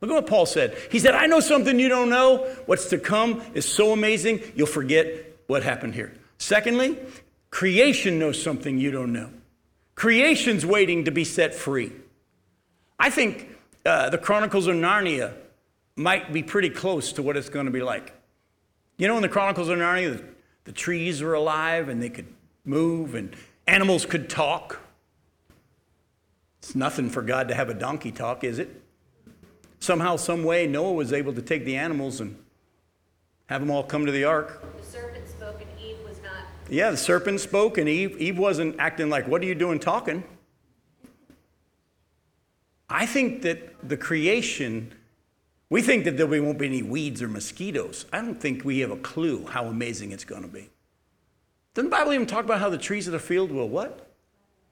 Look at what Paul said. He said, I know something you don't know. What's to come is so amazing, you'll forget what happened here. Secondly, creation knows something you don't know. Creation's waiting to be set free. I think uh, the Chronicles of Narnia might be pretty close to what it's going to be like. You know, in the Chronicles of Narnia, the, the trees were alive and they could move and animals could talk. It's nothing for God to have a donkey talk, is it? Somehow, some way, Noah was able to take the animals and have them all come to the ark. The serpent spoke and Eve was not. Yeah, the serpent spoke, and Eve, Eve wasn't acting like, What are you doing talking? I think that the creation, we think that there won't be any weeds or mosquitoes. I don't think we have a clue how amazing it's going to be. Doesn't the Bible even talk about how the trees of the field will what?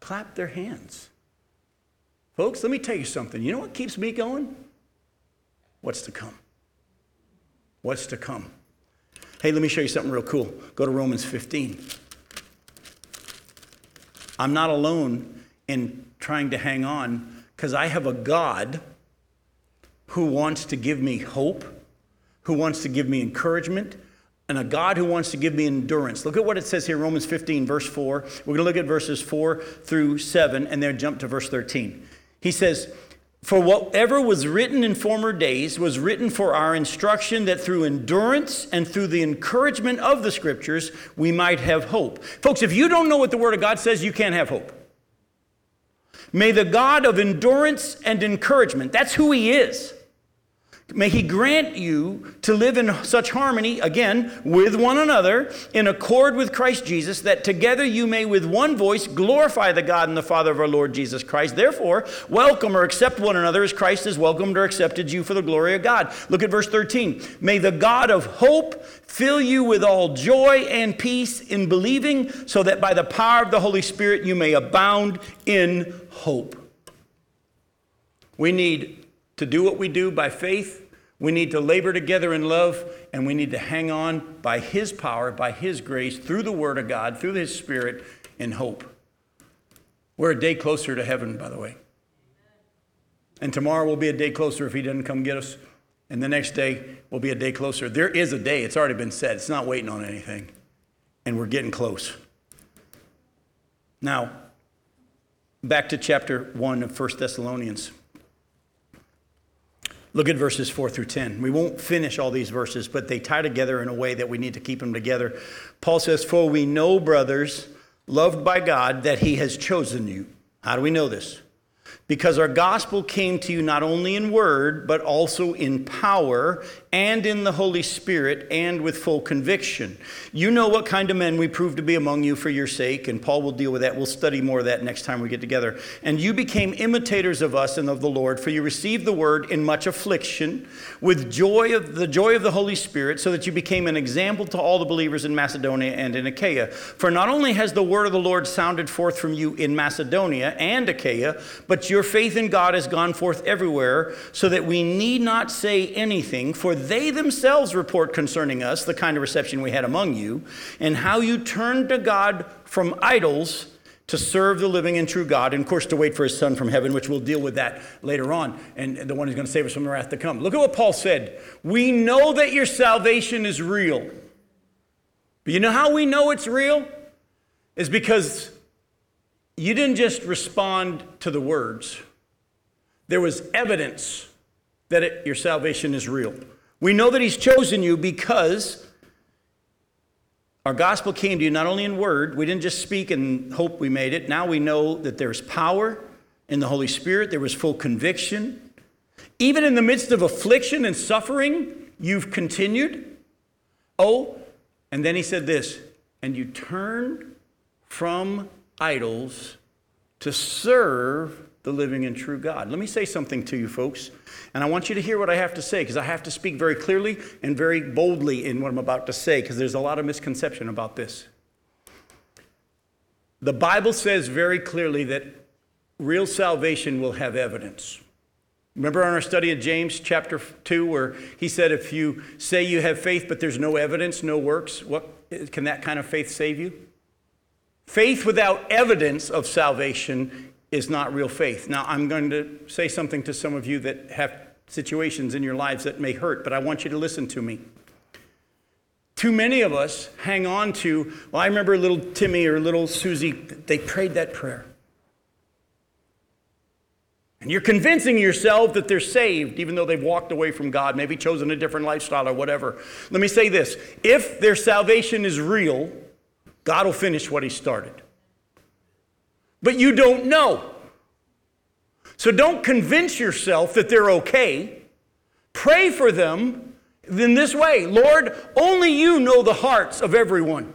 Clap their hands. Folks, let me tell you something. You know what keeps me going? What's to come? What's to come? Hey, let me show you something real cool. Go to Romans 15. I'm not alone in trying to hang on because I have a God who wants to give me hope, who wants to give me encouragement, and a God who wants to give me endurance. Look at what it says here, Romans 15, verse 4. We're going to look at verses 4 through 7 and then jump to verse 13. He says, for whatever was written in former days was written for our instruction, that through endurance and through the encouragement of the scriptures, we might have hope. Folks, if you don't know what the Word of God says, you can't have hope. May the God of endurance and encouragement, that's who He is. May He grant you to live in such harmony, again, with one another, in accord with Christ Jesus, that together you may with one voice glorify the God and the Father of our Lord Jesus Christ. Therefore, welcome or accept one another as Christ has welcomed or accepted you for the glory of God. Look at verse 13. May the God of hope fill you with all joy and peace in believing, so that by the power of the Holy Spirit you may abound in hope. We need to do what we do by faith. We need to labor together in love, and we need to hang on by His power, by His grace, through the Word of God, through His Spirit, in hope. We're a day closer to heaven, by the way. And tomorrow will be a day closer if He doesn't come get us. And the next day will be a day closer. There is a day, it's already been said, it's not waiting on anything. And we're getting close. Now, back to chapter 1 of 1 Thessalonians. Look at verses 4 through 10. We won't finish all these verses, but they tie together in a way that we need to keep them together. Paul says, For we know, brothers, loved by God, that he has chosen you. How do we know this? Because our gospel came to you not only in word, but also in power and in the Holy Spirit and with full conviction. You know what kind of men we proved to be among you for your sake, and Paul will deal with that. We'll study more of that next time we get together. And you became imitators of us and of the Lord, for you received the word in much affliction, with joy of the joy of the Holy Spirit, so that you became an example to all the believers in Macedonia and in Achaia. For not only has the word of the Lord sounded forth from you in Macedonia and Achaia, but your faith in God has gone forth everywhere, so that we need not say anything, for they themselves report concerning us the kind of reception we had among you, and how you turned to God from idols to serve the living and true God, and of course to wait for his Son from heaven, which we'll deal with that later on, and the one who's going to save us from the wrath to come. Look at what Paul said. We know that your salvation is real. But you know how we know it's real? Is because you didn't just respond to the words, there was evidence that it, your salvation is real. We know that He's chosen you because our gospel came to you not only in word, we didn't just speak and hope we made it. Now we know that there's power in the Holy Spirit, there was full conviction. Even in the midst of affliction and suffering, you've continued. Oh, and then he said this, and you turn from idols to serve the living and true God. Let me say something to you, folks, and I want you to hear what I have to say because I have to speak very clearly and very boldly in what I'm about to say because there's a lot of misconception about this. The Bible says very clearly that real salvation will have evidence. Remember in our study of James chapter 2 where he said if you say you have faith but there's no evidence, no works, what can that kind of faith save you? Faith without evidence of salvation is not real faith. Now I'm going to say something to some of you that have situations in your lives that may hurt, but I want you to listen to me. Too many of us hang on to, well, I remember little Timmy or little Susie, they prayed that prayer. And you're convincing yourself that they're saved, even though they've walked away from God, maybe chosen a different lifestyle or whatever. Let me say this if their salvation is real, God will finish what He started. But you don't know. So don't convince yourself that they're okay. Pray for them in this way Lord, only you know the hearts of everyone.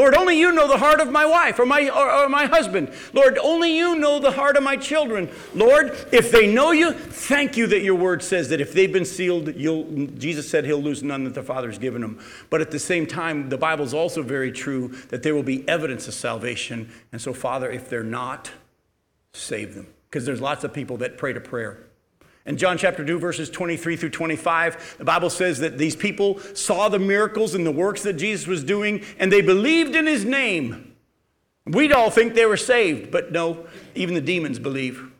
Lord, only you know the heart of my wife or my, or, or, my husband. Lord, only you know the heart of my children. Lord, if they know you, thank you that your word says that if they've been sealed, you'll, Jesus said he'll lose none that the Father's given them. But at the same time, the Bible is also very true that there will be evidence of salvation. And so, Father, if they're not, save them. Because there's lots of people that pray to prayer. In John chapter 2, verses 23 through 25, the Bible says that these people saw the miracles and the works that Jesus was doing, and they believed in his name. We'd all think they were saved, but no, even the demons believe,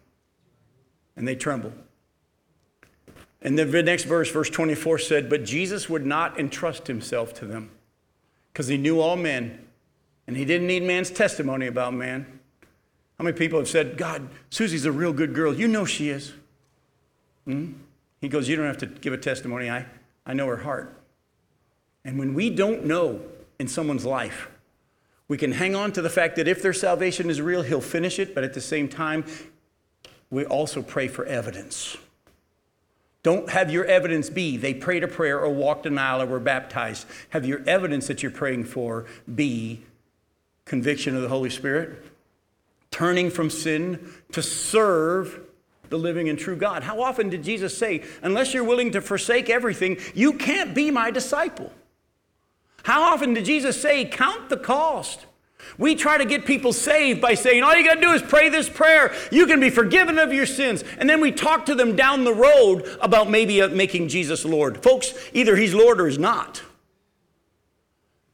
and they tremble. And the next verse, verse 24, said, But Jesus would not entrust himself to them because he knew all men, and he didn't need man's testimony about man. How many people have said, God, Susie's a real good girl? You know she is. Hmm? He goes, You don't have to give a testimony. I, I know her heart. And when we don't know in someone's life, we can hang on to the fact that if their salvation is real, he'll finish it, but at the same time, we also pray for evidence. Don't have your evidence be they prayed a prayer or walked an aisle or were baptized. Have your evidence that you're praying for be conviction of the Holy Spirit, turning from sin to serve the living and true God. How often did Jesus say, unless you're willing to forsake everything, you can't be my disciple? How often did Jesus say, count the cost? We try to get people saved by saying, all you got to do is pray this prayer. You can be forgiven of your sins. And then we talk to them down the road about maybe uh, making Jesus Lord. Folks, either he's Lord or he's not.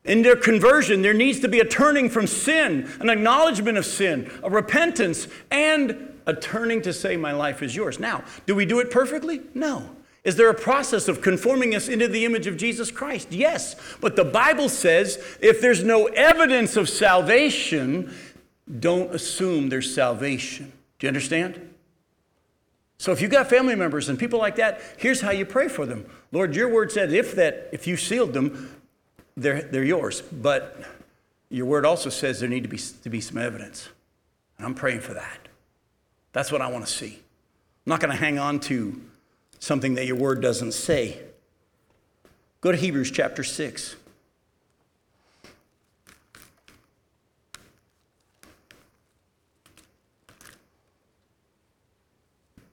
In their conversion, there needs to be a turning from sin, an acknowledgement of sin, a repentance, and a turning to say, My life is yours. Now, do we do it perfectly? No. Is there a process of conforming us into the image of Jesus Christ? Yes. But the Bible says if there's no evidence of salvation, don't assume there's salvation. Do you understand? So if you've got family members and people like that, here's how you pray for them. Lord, your word said if that if you sealed them, they're, they're yours. But your word also says there need to be, to be some evidence. And I'm praying for that. That's what I want to see. I'm not going to hang on to something that your word doesn't say. Go to Hebrews chapter 6.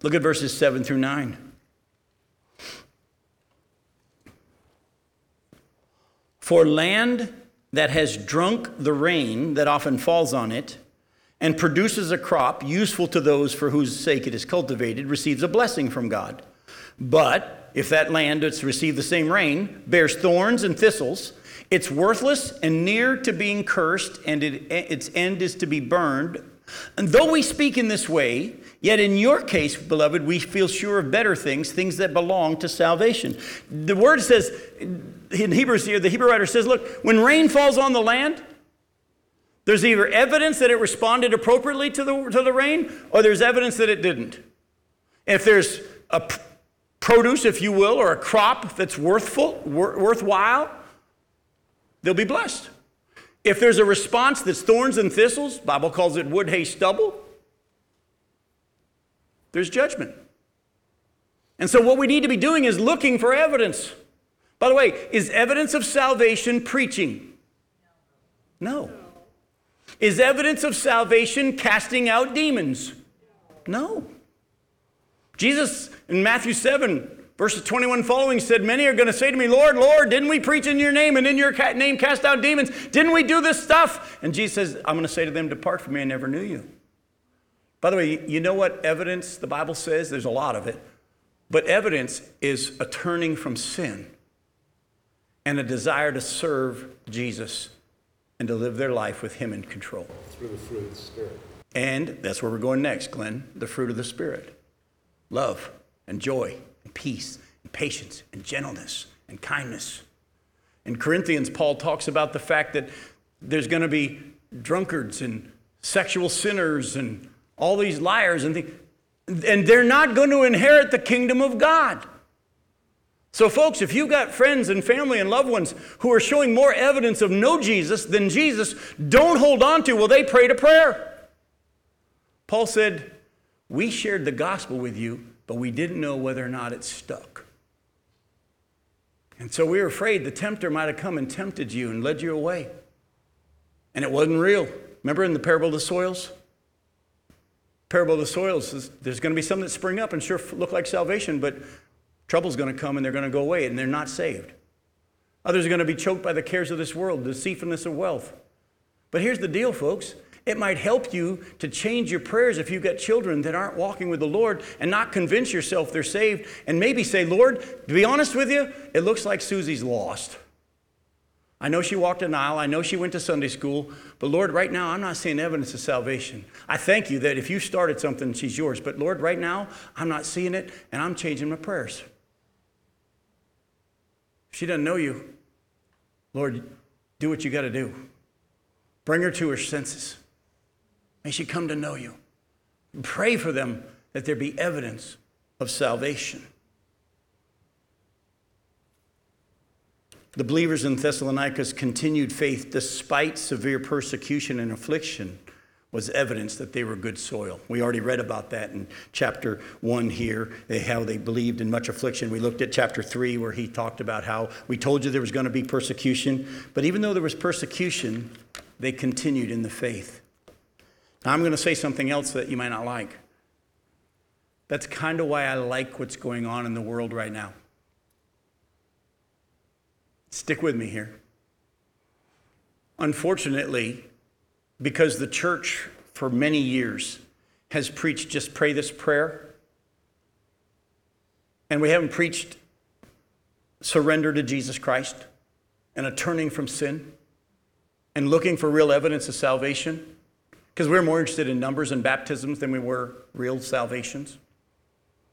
Look at verses 7 through 9. For land that has drunk the rain that often falls on it, and produces a crop useful to those for whose sake it is cultivated receives a blessing from God. But if that land that's received the same rain bears thorns and thistles, it's worthless and near to being cursed, and it, its end is to be burned. And though we speak in this way, yet in your case, beloved, we feel sure of better things, things that belong to salvation. The word says in Hebrews here, the Hebrew writer says, look, when rain falls on the land, there's either evidence that it responded appropriately to the, to the rain, or there's evidence that it didn't. If there's a p- produce, if you will, or a crop that's worthful, wor- worthwhile, they'll be blessed. If there's a response that's thorns and thistles, Bible calls it wood, hay, stubble, there's judgment. And so what we need to be doing is looking for evidence. By the way, is evidence of salvation preaching? No. Is evidence of salvation casting out demons? No. Jesus in Matthew 7, verses 21 following said, Many are going to say to me, Lord, Lord, didn't we preach in your name and in your name cast out demons? Didn't we do this stuff? And Jesus says, I'm going to say to them, Depart from me, I never knew you. By the way, you know what evidence the Bible says? There's a lot of it. But evidence is a turning from sin and a desire to serve Jesus and to live their life with Him in control. through the fruit of the Spirit. And that's where we're going next, Glenn the fruit of the Spirit love and joy and peace and patience and gentleness and kindness. In Corinthians, Paul talks about the fact that there's going to be drunkards and sexual sinners and all these liars and things, and they're not going to inherit the kingdom of God. So, folks, if you've got friends and family and loved ones who are showing more evidence of no Jesus than Jesus, don't hold on to, well, they prayed a prayer. Paul said, We shared the gospel with you, but we didn't know whether or not it stuck. And so we were afraid the tempter might have come and tempted you and led you away. And it wasn't real. Remember in the parable of the soils? Parable of the soils, there's going to be some that spring up and sure look like salvation, but trouble's going to come and they're going to go away and they're not saved. Others are going to be choked by the cares of this world, the deceitfulness of wealth. But here's the deal, folks. It might help you to change your prayers if you've got children that aren't walking with the Lord and not convince yourself they're saved and maybe say, Lord, to be honest with you, it looks like Susie's lost. I know she walked an aisle. I know she went to Sunday school. But Lord, right now, I'm not seeing evidence of salvation. I thank you that if you started something, she's yours. But Lord, right now, I'm not seeing it and I'm changing my prayers. She doesn't know you, Lord, do what you got to do. Bring her to her senses. May she come to know you. Pray for them that there be evidence of salvation. The believers in Thessalonica continued faith despite severe persecution and affliction was evidence that they were good soil. We already read about that in chapter 1 here, eh, how they believed in much affliction. We looked at chapter 3 where he talked about how we told you there was going to be persecution, but even though there was persecution, they continued in the faith. Now, I'm going to say something else that you might not like. That's kind of why I like what's going on in the world right now. Stick with me here. Unfortunately, because the church for many years has preached just pray this prayer, and we haven't preached surrender to Jesus Christ and a turning from sin and looking for real evidence of salvation, because we're more interested in numbers and baptisms than we were real salvations.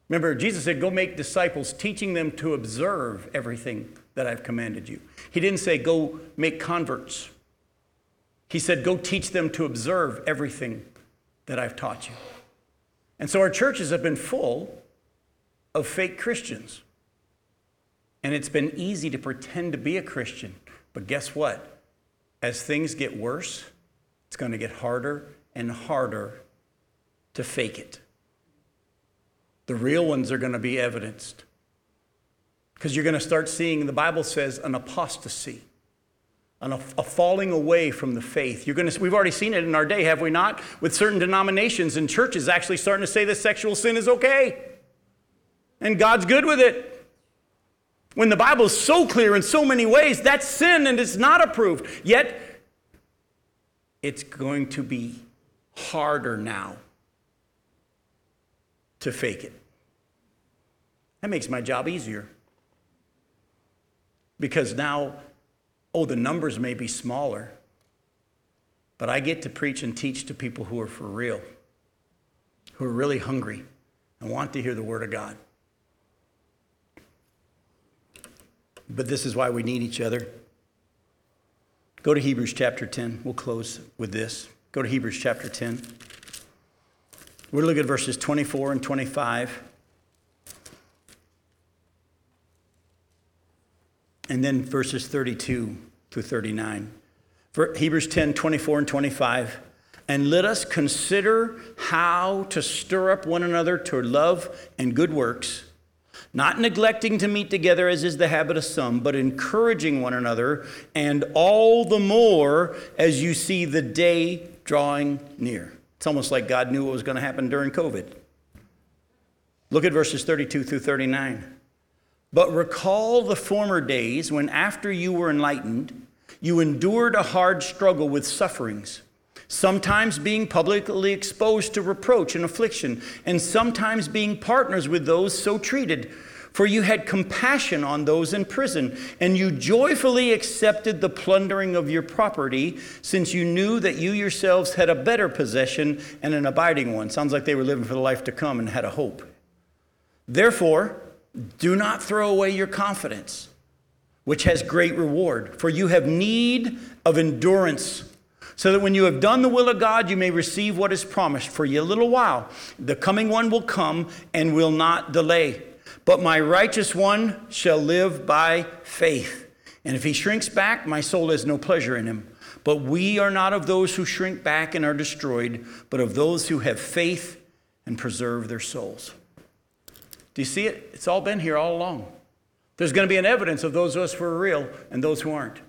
Remember, Jesus said, Go make disciples, teaching them to observe everything that I've commanded you. He didn't say, Go make converts. He said, Go teach them to observe everything that I've taught you. And so our churches have been full of fake Christians. And it's been easy to pretend to be a Christian. But guess what? As things get worse, it's going to get harder and harder to fake it. The real ones are going to be evidenced. Because you're going to start seeing, the Bible says, an apostasy, an, a falling away from the faith. You're to, we've already seen it in our day, have we not? With certain denominations and churches actually starting to say that sexual sin is okay. And God's good with it. When the Bible is so clear in so many ways, that's sin and it's not approved. Yet, it's going to be harder now to fake it. That makes my job easier. Because now, oh, the numbers may be smaller, but I get to preach and teach to people who are for real, who are really hungry and want to hear the Word of God. But this is why we need each other. Go to Hebrews chapter 10. We'll close with this. Go to Hebrews chapter 10. We're looking at verses 24 and 25. And then verses 32 through 39. For Hebrews 10, 24 and 25. And let us consider how to stir up one another to love and good works, not neglecting to meet together as is the habit of some, but encouraging one another, and all the more as you see the day drawing near. It's almost like God knew what was going to happen during COVID. Look at verses 32 through 39. But recall the former days when, after you were enlightened, you endured a hard struggle with sufferings, sometimes being publicly exposed to reproach and affliction, and sometimes being partners with those so treated. For you had compassion on those in prison, and you joyfully accepted the plundering of your property, since you knew that you yourselves had a better possession and an abiding one. Sounds like they were living for the life to come and had a hope. Therefore, do not throw away your confidence, which has great reward, for you have need of endurance, so that when you have done the will of God, you may receive what is promised. For you a little while, the coming one will come and will not delay. But my righteous one shall live by faith. And if he shrinks back, my soul has no pleasure in him. But we are not of those who shrink back and are destroyed, but of those who have faith and preserve their souls. Do you see it? It's all been here all along. There's going to be an evidence of those of us who are real and those who aren't.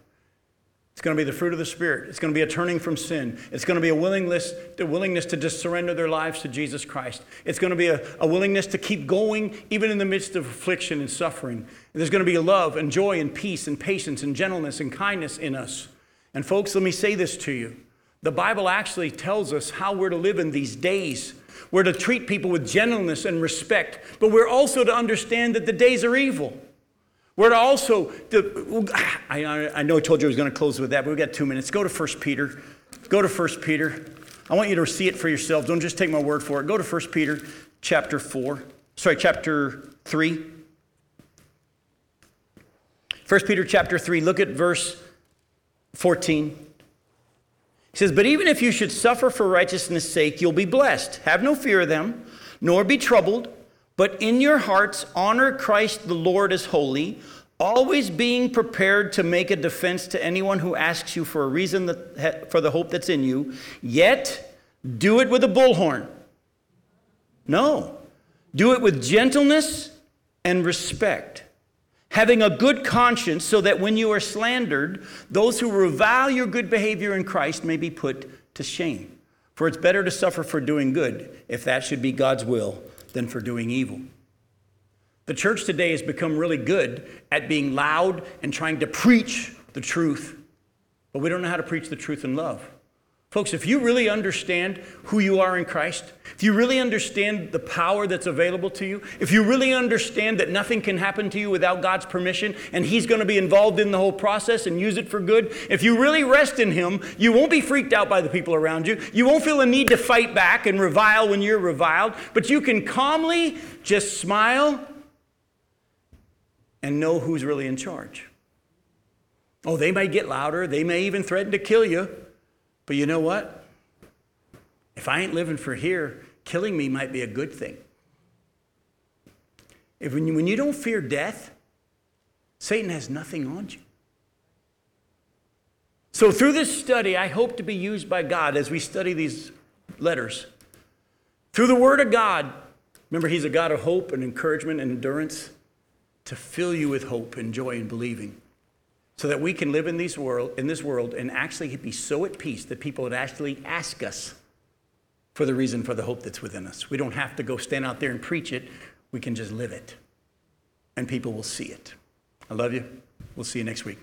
It's going to be the fruit of the Spirit. It's going to be a turning from sin. It's going to be a willingness, the willingness to just surrender their lives to Jesus Christ. It's going to be a, a willingness to keep going even in the midst of affliction and suffering. And there's going to be love and joy and peace and patience and gentleness and kindness in us. And folks, let me say this to you. The Bible actually tells us how we're to live in these days. We're to treat people with gentleness and respect, but we're also to understand that the days are evil. We're to also, I, I know I told you I was going to close with that, but we've got two minutes. Go to 1 Peter. Go to 1 Peter. I want you to see it for yourself. Don't just take my word for it. Go to 1 Peter chapter 4. Sorry, chapter 3. 1 Peter chapter 3, look at verse 14. He says, But even if you should suffer for righteousness' sake, you'll be blessed. Have no fear of them, nor be troubled, but in your hearts honor Christ the Lord as holy, always being prepared to make a defense to anyone who asks you for a reason that, for the hope that's in you. Yet, do it with a bullhorn. No. Do it with gentleness and respect having a good conscience, so that when you are slandered, those who revile your good behavior in Christ may be put to shame. For it's better to suffer for doing good, if that should be God's will, than for doing evil. The church today has become really good at being loud and trying to preach the truth, but we don't know how to preach the truth in love. Folks, if you really understand who you are in Christ, if you really understand the power that's available to you, if you really understand that nothing can happen to you without God's permission and He's going to be involved in the whole process and use it for good, if you really rest in Him, you won't be freaked out by the people around you. You won't feel a need to fight back and revile when you're reviled, but you can calmly just smile and know who's really in charge. Oh, they may get louder, they may even threaten to kill you. But you know what? If I ain't living for here, killing me might be a good thing. If when you, when you don't fear death, Satan has nothing on you. So, through this study, I hope to be used by God as we study these letters. Through the Word of God, remember, He's a God of hope and encouragement and endurance, to fill you with hope and joy and believing so that we can live in, these world, in this world and actually be so at peace that people would actually ask us for the reason for the hope that's within us. We don't have to go stand out there and preach it, we can just live it, and people will see it. I love you. We'll see you next week.